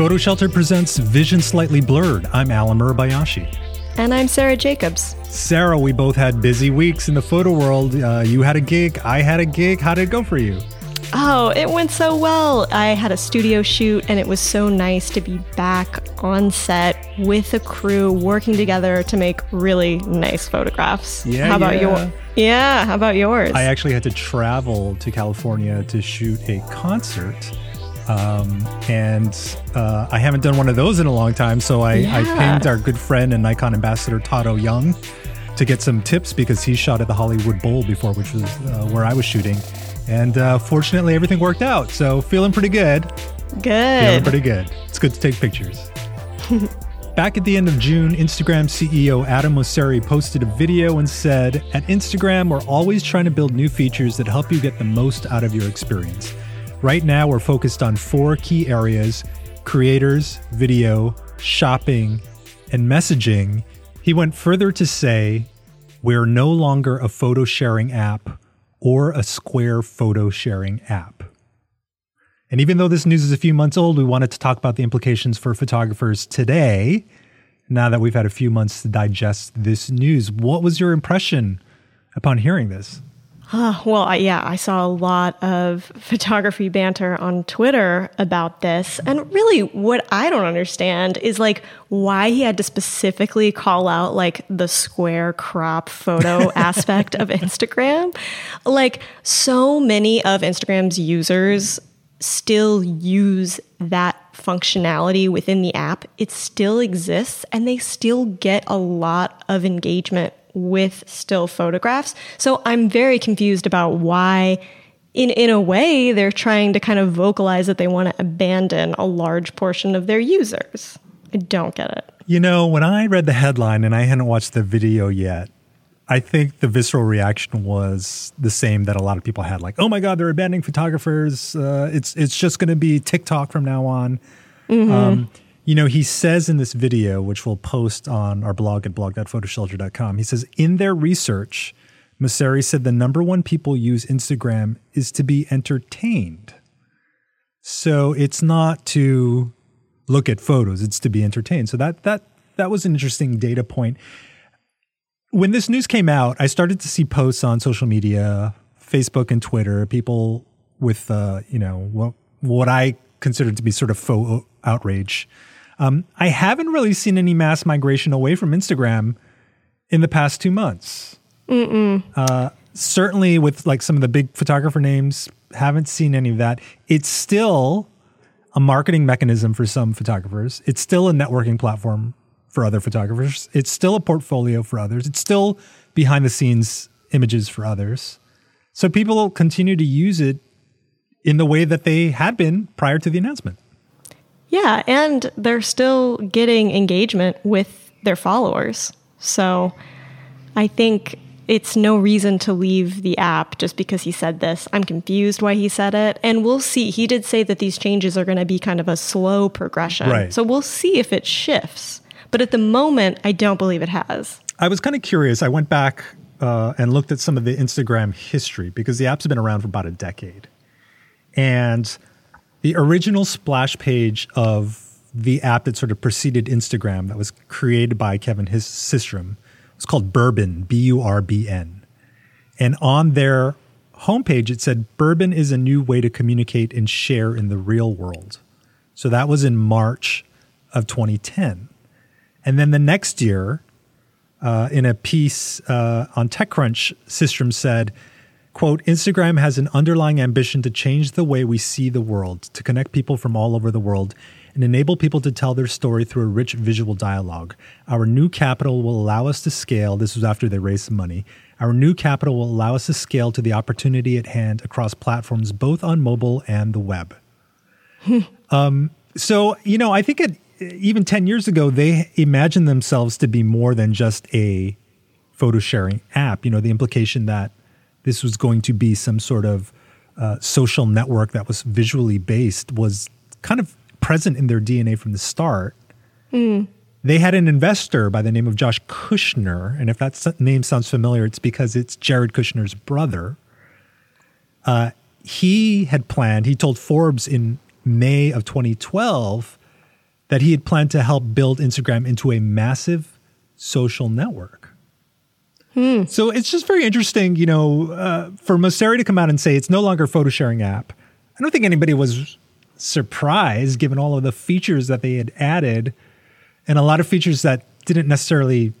PhotoShelter presents Vision Slightly Blurred. I'm Alan Murabayashi. And I'm Sarah Jacobs. Sarah, we both had busy weeks in the photo world. Uh, you had a gig, I had a gig. How did it go for you? Oh, it went so well. I had a studio shoot, and it was so nice to be back on set with a crew working together to make really nice photographs. Yeah. How about yeah. your? Yeah. How about yours? I actually had to travel to California to shoot a concert. Um, and uh, I haven't done one of those in a long time. So I, Yeah. I pinged our good friend and Nikon ambassador Tato Young to get some tips because he shot at the Hollywood Bowl before, which was uh, where I was shooting. And uh, fortunately, everything worked out. So feeling pretty good. Feeling Good. pretty good. It's good to take pictures. Back at the end of June, Instagram CEO Adam Mosseri posted a video and said, At Instagram, we're always trying to build new features that help you get the most out of your experience. Right now, we're focused on four key areas creators, video, shopping, and messaging. He went further to say, We're no longer a photo sharing app or a Square photo sharing app. And even though this news is a few months old, we wanted to talk about the implications for photographers today, now that we've had a few months to digest this news. What was your impression upon hearing this? Ah, well, I, yeah, I saw a lot of photography banter on Twitter about this. And really, what I don't understand is like why he had to specifically call out like the square crop photo aspect of Instagram. Like, so many of Instagram's users still use that functionality within the app. It still exists and they still get a lot of engagement with still photographs. So I'm very confused about why in in a way they're trying to kind of vocalize that they want to abandon a large portion of their users. I don't get it. You know, when I read the headline and I hadn't watched the video yet, I think the visceral reaction was the same that a lot of people had like, "Oh my god, they're abandoning photographers. Uh, it's it's just going to be TikTok from now on." Um, you know, he says in this video, which we'll post on our blog at blog.photoshelter.com, he says, in their research, Mosseri said the number one people use Instagram is to be entertained. So it's not to look at photos, it's to be entertained. So that that that was an interesting data point. When this news came out, I started to see posts on social media, Facebook and Twitter, people with uh, you know, what what I consider to be sort of faux outrage. Um, I haven't really seen any mass migration away from Instagram in the past two months. Uh, certainly, with like some of the big photographer names, haven't seen any of that. It's still a marketing mechanism for some photographers. It's still a networking platform for other photographers. It's still a portfolio for others. It's still behind the scenes images for others. So people will continue to use it in the way that they had been prior to the announcement. Yeah, and they're still getting engagement with their followers. So I think it's no reason to leave the app just because he said this. I'm confused why he said it. And we'll see. He did say that these changes are going to be kind of a slow progression. Right. So we'll see if it shifts. But at the moment, I don't believe it has. I was kind of curious. I went back uh, and looked at some of the Instagram history because the app's been around for about a decade. And the original splash page of the app that sort of preceded Instagram that was created by Kevin His- Systrom was called Burbn, B U R B N. And on their homepage, it said, Burbn is a new way to communicate and share in the real world. So that was in March of 2010. And then the next year, uh, in a piece uh, on TechCrunch, Systrom said, quote, Instagram has an underlying ambition to change the way we see the world, to connect people from all over the world, and enable people to tell their story through a rich visual dialogue. Our new capital will allow us to scale. This was after they raised some money. Our new capital will allow us to scale to the opportunity at hand across platforms, both on mobile and the web. um, so, you know, I think it, even 10 years ago, they imagined themselves to be more than just a photo sharing app. You know, the implication that this was going to be some sort of uh, social network that was visually based was kind of present in their DNA from the start. They had an investor by the name of Josh Kushner, and if that name sounds familiar, it's because it's Jared Kushner's brother. Uh, he had planned. He told Forbes in May of 2012 that he had planned to help build Instagram into a massive social network. Hmm. So it's just very interesting, you know, uh, for Mosseri to come out and say it's no longer a photo sharing app. I don't think anybody was surprised given all of the features that they had added and a lot of features that didn't necessarily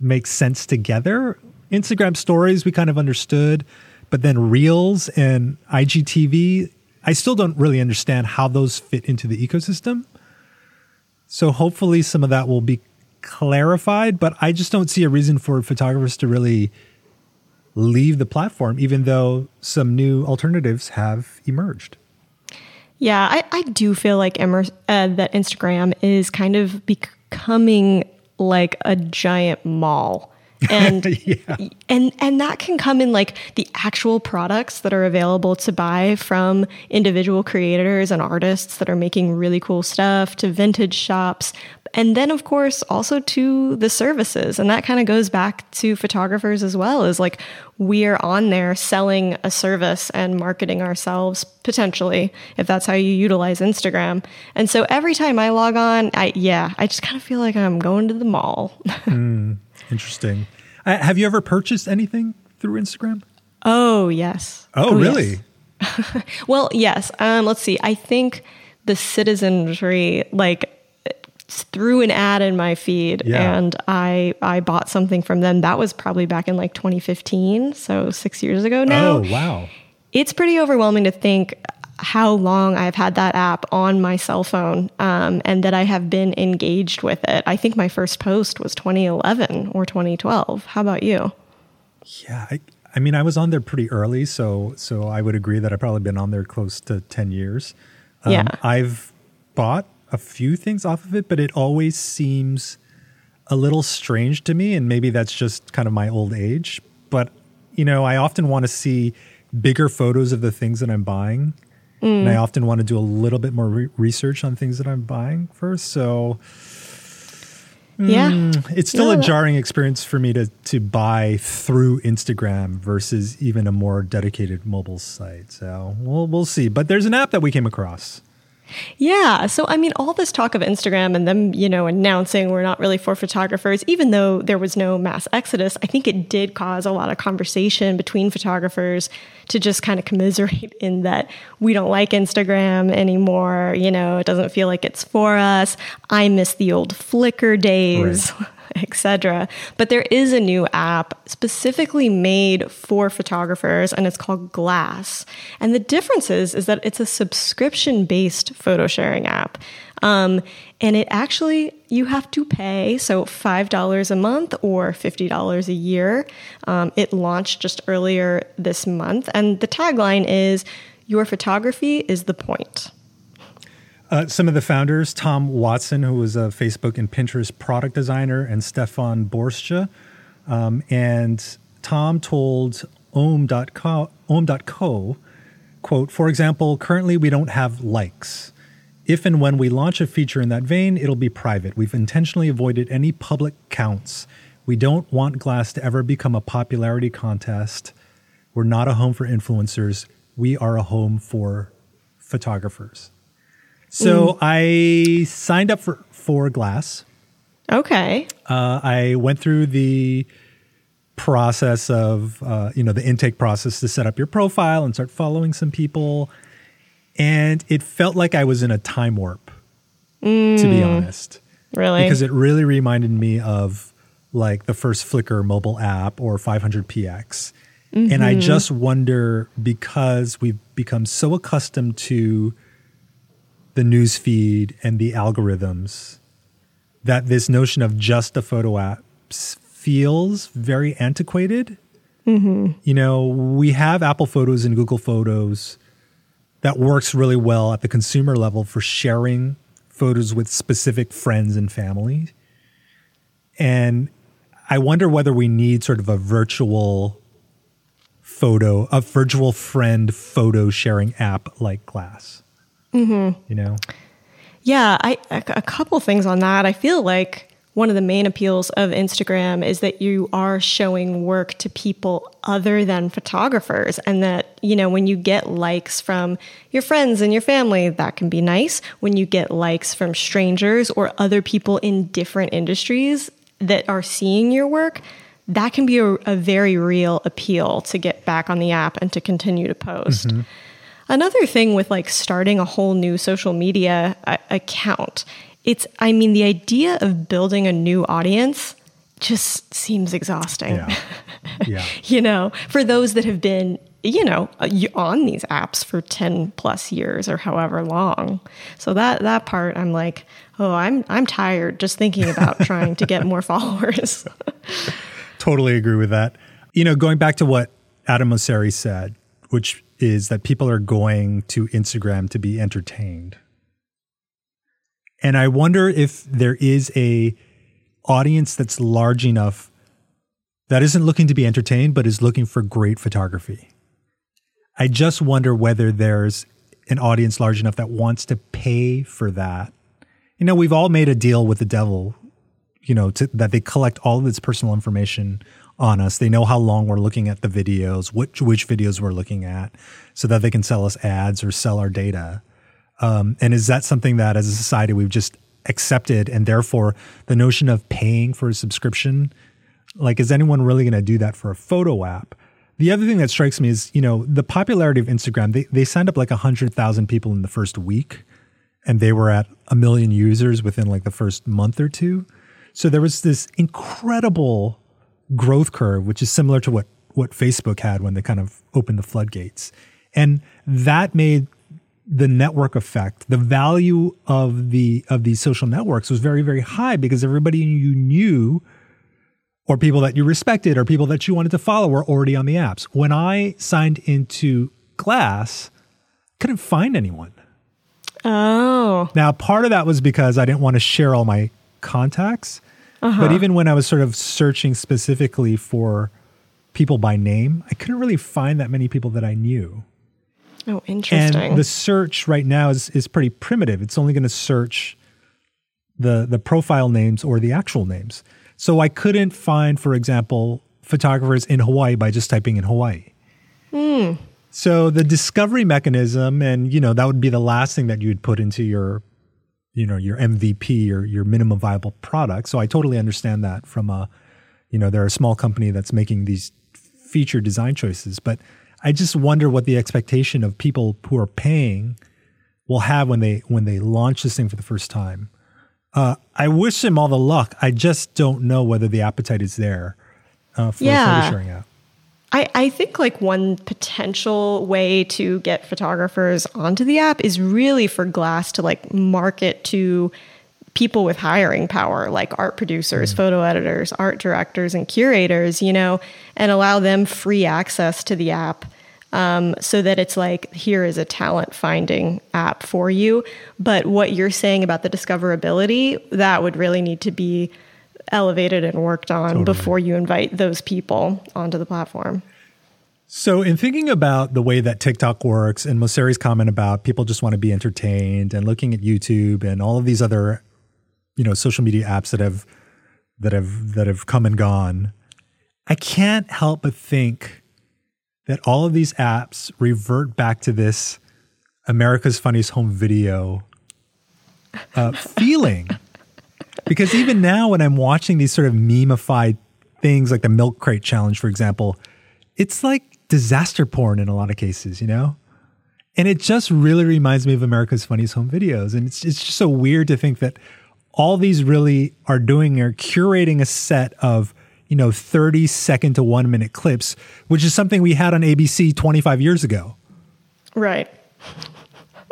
make sense together. Instagram stories, we kind of understood, but then Reels and IGTV, I still don't really understand how those fit into the ecosystem. So hopefully some of that will be clarified, but I just don't see a reason for photographers to really leave the platform, even though some new alternatives have emerged. Yeah, I, I do feel like uh, that Instagram is kind of becoming like a giant mall. And Yeah. and and that can come in like the actual products that are available to buy from individual creators and artists that are making really cool stuff to vintage shops and then of course also to the services. And that kind of goes back to photographers as well is like we're on there selling a service and marketing ourselves potentially if that's how you utilize Instagram. And so every time I log on I yeah I just kind of feel like I'm going to the mall mm. Interesting. Uh, have you ever purchased anything through Instagram? oh yes Oh, yes. really? Well, yes. Um, let's see. I think the citizenry like threw an ad in my feed Yeah. and I I bought something from them. That was probably back in like 2015, so 6 years ago now. Oh, wow. It's pretty overwhelming to think how long I've had that app on my cell phone um, and that I have been engaged with it. I think my first post was 2011 or 2012. How about you? Yeah, I, I mean, I was on there pretty early, so so I would agree that I've probably been on there close to ten years. Um, Yeah. I've bought a few things off of it, but it always seems a little strange to me, and maybe that's just kind of my old age. But you know, I often want to see bigger photos of the things that I'm buying, Mm. and I often want to do a little bit more re- research on things that I'm buying first. So Yeah. Mm, it's still No, a that- jarring experience for me to to buy through Instagram versus even a more dedicated mobile site. So we'll we'll see. But there's an app that we came across. Yeah. So, I mean, all this talk of Instagram and them, you know, announcing we're not really for photographers, even though there was no mass exodus, I think it did cause a lot of conversation between photographers to just kind of commiserate in that we don't like Instagram anymore. You know, it doesn't feel like it's for us. I miss the old Flickr days. etc. But there is a new app specifically made for photographers and it's called Glass. And the difference is, is that it's a subscription based photo sharing app. Um, and it actually, you have to pay, so $5 a month or $50 a year. Um, it launched just earlier this month. And the tagline is, Your photography is the point. Uh, some of the founders, Tom Watson, who was a Facebook and Pinterest product designer, and Stefan Borsje. Um, and Tom told Om.co, Om.co, quote, for example, currently we don't have likes. If and when we launch a feature in that vein, it'll be private. We've intentionally avoided any public counts. We don't want Glass to ever become a popularity contest. We're not a home for influencers. We are a home for photographers. So I signed up for for Glass. Okay. Uh, I went through the process of uh, you know the intake process to set up your profile and start following some people, and it felt like I was in a time warp. To be honest, Really? because it really reminded me of like the first Flickr mobile app or 500px. And I just wonder because we've become so accustomed to the news feed and the algorithms that this notion of just a photo app feels very antiquated. Mm-hmm. You know, we have Apple Photos and Google Photos that works really well at the consumer level for sharing photos with specific friends and family. And I wonder whether we need sort of a virtual photo, a virtual friend photo sharing app like Glass. Mm-hmm. You know? Yeah, I a, couple things on that. I feel like one of the main appeals of Instagram is that you are showing work to people other than photographers. And that, you know, when you get likes from your friends and your family, that can be nice. When you get likes from strangers or other people in different industries that are seeing your work, that can be a, a very real appeal to get back on the app and to continue to post. Mm-hmm. Another thing with like starting a whole new social media uh, account, it's, I mean, the idea of building a new audience just seems exhausting. Yeah. yeah. you know, for those that have been, you know, uh, on these apps for 10 plus years or however long. So that, that part, I'm like, oh, I'm, I'm tired just thinking about trying to get more followers. totally agree with that. You know, going back to what Adam Mosseri said, which is that people are going to Instagram to be entertained. And I wonder if there is a audience that's large enough that isn't looking to be entertained but is looking for great photography. I just wonder whether there's an audience large enough that wants to pay for that. You know, we've all made a deal with the devil, you know, to, that they collect all of this personal information on us. They know how long we're looking at the videos, which which videos we're looking at, so that they can sell us ads or sell our data. Um, and is that something that, as a society, we've just accepted, and therefore the notion of paying for a subscription, like, is anyone really going to do that for a photo app? The other thing that strikes me is, you know, the popularity of Instagram. They they signed up like hundred thousand people in the first week, and they were at a million users within like the first month or two. So there was this incredible growth curve, which is similar to what what Facebook had when they kind of opened the floodgates. And that made the network effect, the value of the of these social networks was very, very high because everybody you knew or people that you respected or people that you wanted to follow were already on the apps. When I signed into Glass, couldn't find anyone. Oh. Now, part of that was because I didn't want to share all my contacts. Uh-huh. But even when I was sort of searching specifically for people by name, I couldn't really find that many people that I knew. Oh, interesting. And the search right now is is pretty primitive. It's only going to search the the profile names or the actual names. So I couldn't find, for example, photographers in Hawaii by just typing in Hawaii. Hmm. So the discovery mechanism, and you know, that would be the last thing that you'd put into your you know your MVP or your minimum viable product. So I totally understand that from a you know they're a small company that's making these feature design choices, but I just wonder what the expectation of people who are paying will have when they when they launch this thing for the first time. Uh, I wish them all the luck. I just don't know whether the appetite is there uh, for yeah. photo sharing app. I, I think like one potential way to get photographers onto the app is really for Glass to like market to people with hiring power, like art producers, mm. photo editors, art directors, and curators, you know, and allow them free access to the app. Um, so that it's like, here is a talent finding app for you. But what you're saying about the discoverability, that would really need to be elevated and worked on totally. before you invite those people onto the platform. So, in thinking about the way that TikTok works and Mosseri's comment about people just want to be entertained and looking at YouTube and all of these other, you know, social media apps that have that have that have come and gone, I can't help but think that all of these apps revert back to this America's Funniest Home Video uh, feeling because even now, when I'm watching these sort of memeified things like the milk crate challenge, for example, it's like disaster porn in a lot of cases, you know? And it just really reminds me of America's Funniest Home Videos. And it's, it's just so weird to think that all these really are doing are curating a set of, you know, 30 second to one minute clips, which is something we had on ABC 25 years ago. Right.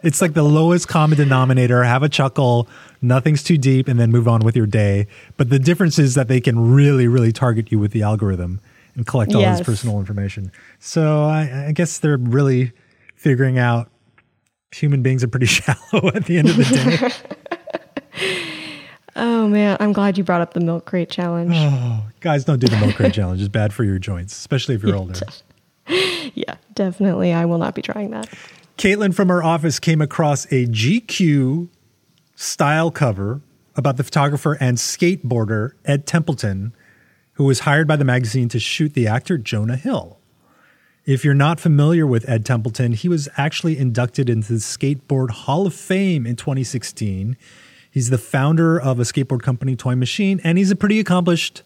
It's like the lowest common denominator. Have a chuckle, nothing's too deep, and then move on with your day. But the difference is that they can really, really target you with the algorithm and collect all yes. this personal information. So I, I guess they're really figuring out human beings are pretty shallow at the end of the day. oh man, I'm glad you brought up the milk crate challenge. Oh, guys, don't do the milk crate challenge. It's bad for your joints, especially if you're older. yeah, definitely. I will not be trying that. Caitlin from our office came across a GQ style cover about the photographer and skateboarder Ed Templeton, who was hired by the magazine to shoot the actor Jonah Hill. If you're not familiar with Ed Templeton, he was actually inducted into the Skateboard Hall of Fame in 2016. He's the founder of a skateboard company, Toy Machine, and he's a pretty accomplished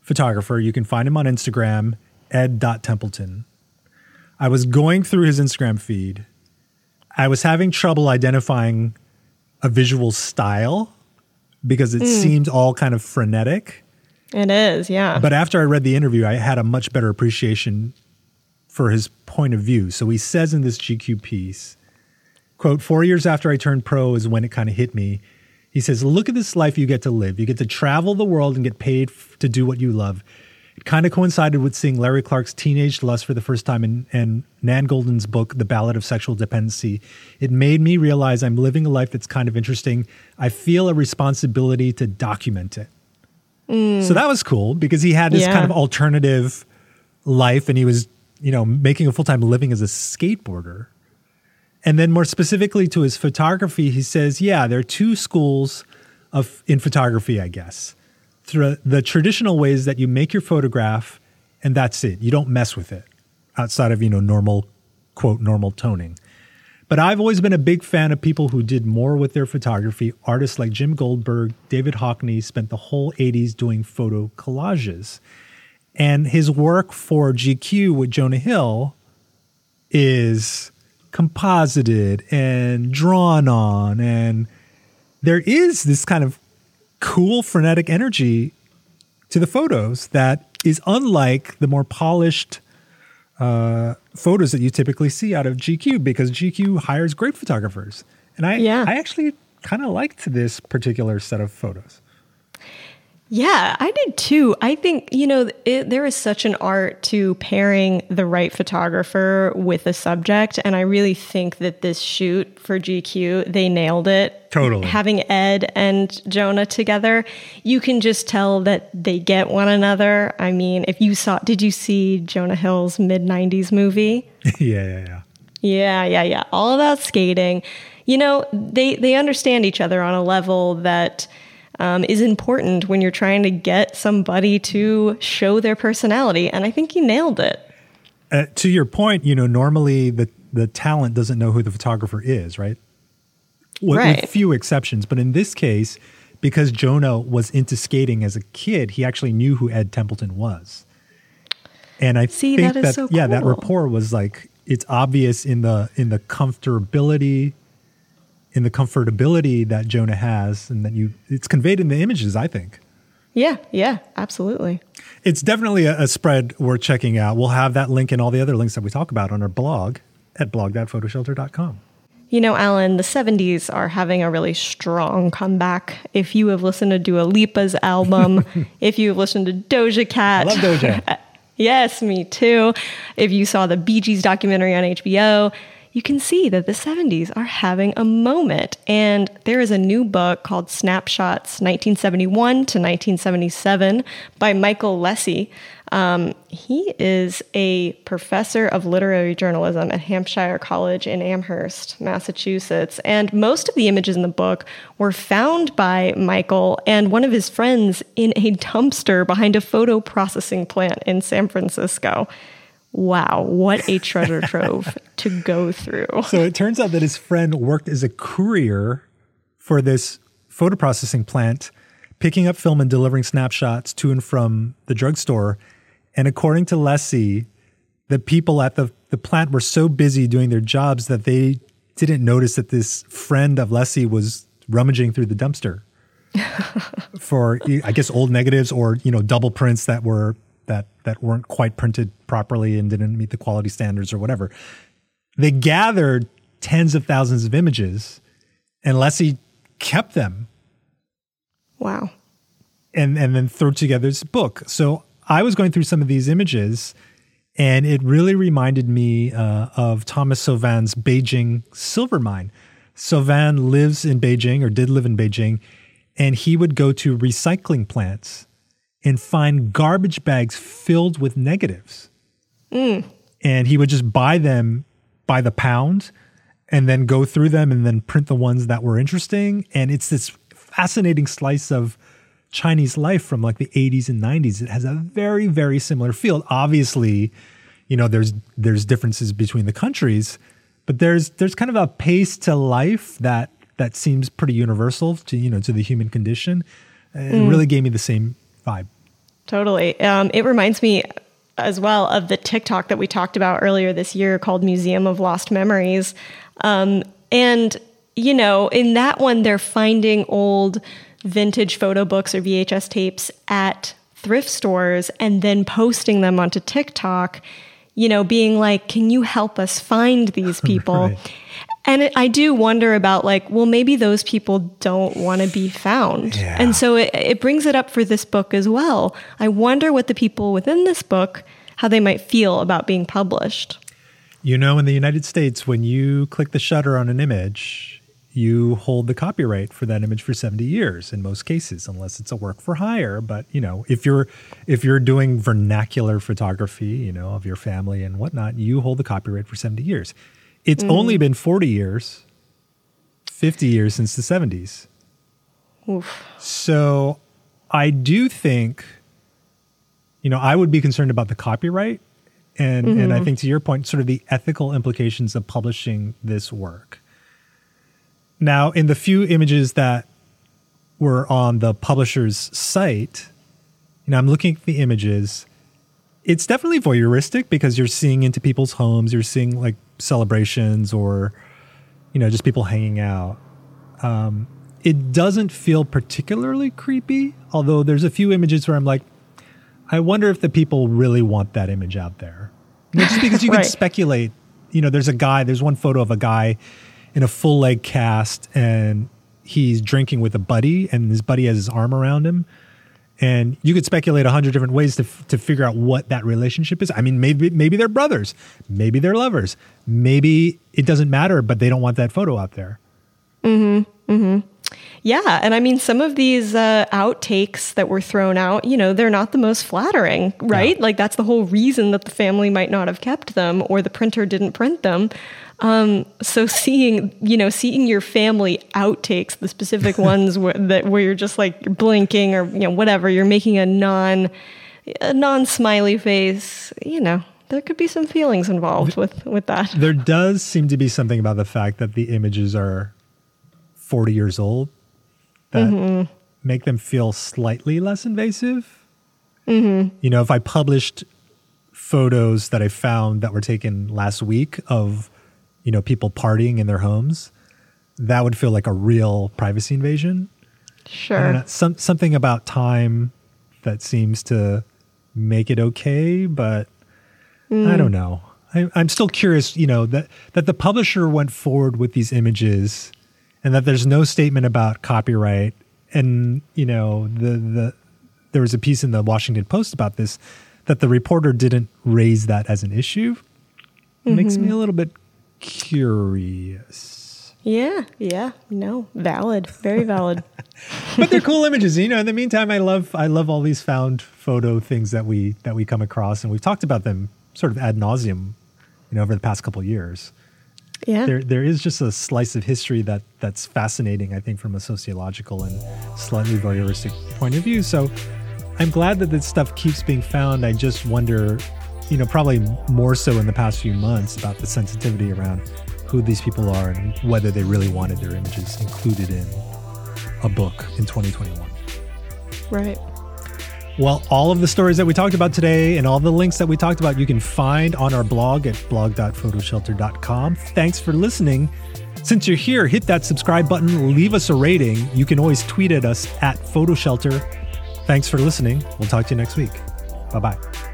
photographer. You can find him on Instagram, ed.templeton. I was going through his Instagram feed. I was having trouble identifying a visual style because it hmm. seemed all kind of frenetic. It is, yeah. But after I read the interview, I had a much better appreciation for his point of view. So he says in this GQ piece, quote, four years after I turned pro is when it kind of hit me. He says, look at this life you get to live. You get to travel the world and get paid f- to do what you love. It kind of coincided with seeing Larry Clark's Teenage Lust for the first time in, and Nan Goldin's book, The Ballad of Sexual Dependency. It made me realize I'm living a life that's kind of interesting. I feel a responsibility to document it. Mm. So that was cool because he had this Yeah. kind of alternative life and he was, you know, making a full time living as a skateboarder. And then more specifically to his photography, he says, yeah, there are two schools of in photography, I guess. Through the traditional ways that you make your photograph and that's it. You don't mess with it outside of, you know, normal quote normal toning. But I've always been a big fan of people who did more with their photography. Artists like Jim Goldberg, David Hockney spent the whole 80s doing photo collages. And his work for GQ with Jonah Hill is composited and drawn on. And there is this kind of cool, frenetic energy to the photos that is unlike the more polished uh, photos that you typically see out of GQ because GQ hires great photographers. And I, Yeah. I actually kind of liked this particular set of photos. Yeah, I did too. I think, you know, it, there is such an art to pairing the right photographer with a subject. And I really think that this shoot for GQ, they nailed it. Totally. Having Ed and Jonah together, you can just tell that they get one another. I mean, if you saw, did you see Jonah Hill's mid 90s movie? yeah, yeah, yeah. Yeah, yeah, yeah. All about skating. You know, they they understand each other on a level that um, is important when you're trying to get somebody to show their personality. And I think he nailed it. Uh, to your point, you know, normally the, the talent doesn't know who the photographer is, right? With, Right. with few exceptions. But in this case, because Jonah was into skating as a kid, he actually knew who Ed Templeton was. And I See, think that is that, so yeah, that rapport was like it's obvious in the in the comfortability in the comfortability that Jonah has and that you it's conveyed in the images, I think. Yeah, yeah, absolutely. It's definitely a, a spread worth checking out. We'll have that link and all the other links that we talk about on our blog at blog.photoshelter.com. You know, Alan, the 70s are having a really strong comeback. If you have listened to Dua Lipa's album, if you have listened to Doja Cat. I love Doja. yes, me too. If you saw the Bee Gees documentary on HBO, you can see that the 70s are having a moment. And there is a new book called Snapshots 1971 to 1977 by Michael Lesy. Um, he is a professor of literary journalism at Hampshire College in Amherst, Massachusetts. And most of the images in the book were found by Michael and one of his friends in a dumpster behind a photo processing plant in San Francisco. Wow, what a treasure trove to go through. So it turns out that his friend worked as a courier for this photo processing plant, picking up film and delivering snapshots to and from the drugstore. And according to Lesy, the people at the, the plant were so busy doing their jobs that they didn't notice that this friend of Lesy was rummaging through the dumpster for I guess old negatives or you know double prints that were that that weren't quite printed properly and didn't meet the quality standards or whatever. They gathered tens of thousands of images, and Leslie kept them Wow. and and then threw together this book. So I was going through some of these images, and it really reminded me uh, of Thomas Sauvin's Beijing silver mine. Sauvin lives in Beijing or did live in Beijing, and he would go to recycling plants and find garbage bags filled with negatives. And he would just buy them by the pound and then go through them and then print the ones that were interesting. And it's this fascinating slice of Chinese life from like the 80s and 90s. It has a very, very similar feel. Obviously, you know, there's there's differences between the countries, but there's there's kind of a pace to life that that seems pretty universal to you know to the human condition. It mm. really gave me the same vibe. Totally. Um, it reminds me as well of the TikTok that we talked about earlier this year called Museum of Lost Memories. Um, and, you know, in that one, they're finding old vintage photo books or VHS tapes at thrift stores and then posting them onto TikTok, you know, being like, can you help us find these people? right. And it, I do wonder about like, well, maybe those people don't want to be found. Yeah. And so it, it brings it up for this book as well. I wonder what the people within this book, how they might feel about being published. You know, in the United States, when you click the shutter on an image, you hold the copyright for that image for 70 years in most cases unless it's a work for hire but you know if you're if you're doing vernacular photography you know of your family and whatnot you hold the copyright for 70 years it's mm. only been 40 years, 50 years since the 70s. Oof. So I do think, you know, I would be concerned about the copyright. And, mm-hmm. and I mm-hmm. think to your point, sort of the ethical implications of publishing this work. Now, in the few images that were on the publisher's site, you know, I'm looking at the images. It's definitely voyeuristic because you're seeing into people's homes. You're seeing like celebrations or you know just people hanging out. Um, it doesn't feel particularly creepy, although there's a few images where I'm like, I wonder if the people really want that image out there. You know, just because you right. can speculate. You know, there's a guy. There's one photo of a guy in a full leg cast, and he's drinking with a buddy, and his buddy has his arm around him and you could speculate a hundred different ways to f- to figure out what that relationship is. I mean, maybe maybe they're brothers, maybe they're lovers, maybe it doesn't matter, but they don't want that photo out there. Mm-hmm. Mm-hmm. Yeah, and I mean, some of these uh, outtakes that were thrown out, you know, they're not the most flattering, right? Yeah. Like that's the whole reason that the family might not have kept them, or the printer didn't print them. Um, so seeing, you know, seeing your family outtakes, the specific ones where, that where you're just like blinking or you know whatever, you're making a non a non smiley face, you know, there could be some feelings involved with with that. There does seem to be something about the fact that the images are 40 years old that mm-hmm. make them feel slightly less invasive. Mm-hmm. You know, if I published photos that I found that were taken last week of you know, people partying in their homes, that would feel like a real privacy invasion. Sure. Know, some, something about time that seems to make it okay, but mm. I don't know. I, I'm still curious, you know, that, that the publisher went forward with these images and that there's no statement about copyright. And, you know, the, the, there was a piece in the Washington Post about this that the reporter didn't raise that as an issue. Mm-hmm. makes me mm-hmm. a little bit curious. Yeah, yeah, no, valid, very valid. but they're cool images, you know. In the meantime, I love I love all these found photo things that we that we come across, and we've talked about them sort of ad nauseum, you know, over the past couple years. Yeah, there there is just a slice of history that that's fascinating. I think from a sociological and slightly voyeuristic point of view. So I'm glad that this stuff keeps being found. I just wonder you know, probably more so in the past few months about the sensitivity around who these people are and whether they really wanted their images included in a book in 2021. Right. Well, all of the stories that we talked about today and all the links that we talked about, you can find on our blog at blog.photoshelter.com. Thanks for listening. Since you're here, hit that subscribe button, leave us a rating. You can always tweet at us at photoshelter. Thanks for listening. We'll talk to you next week. Bye bye.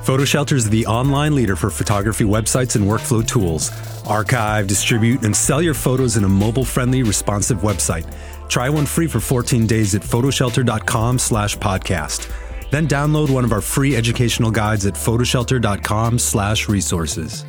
PhotoShelter is the online leader for photography websites and workflow tools. Archive, distribute, and sell your photos in a mobile-friendly, responsive website. Try one free for 14 days at photoshelter.com slash podcast. Then download one of our free educational guides at photoshelter.com slash resources.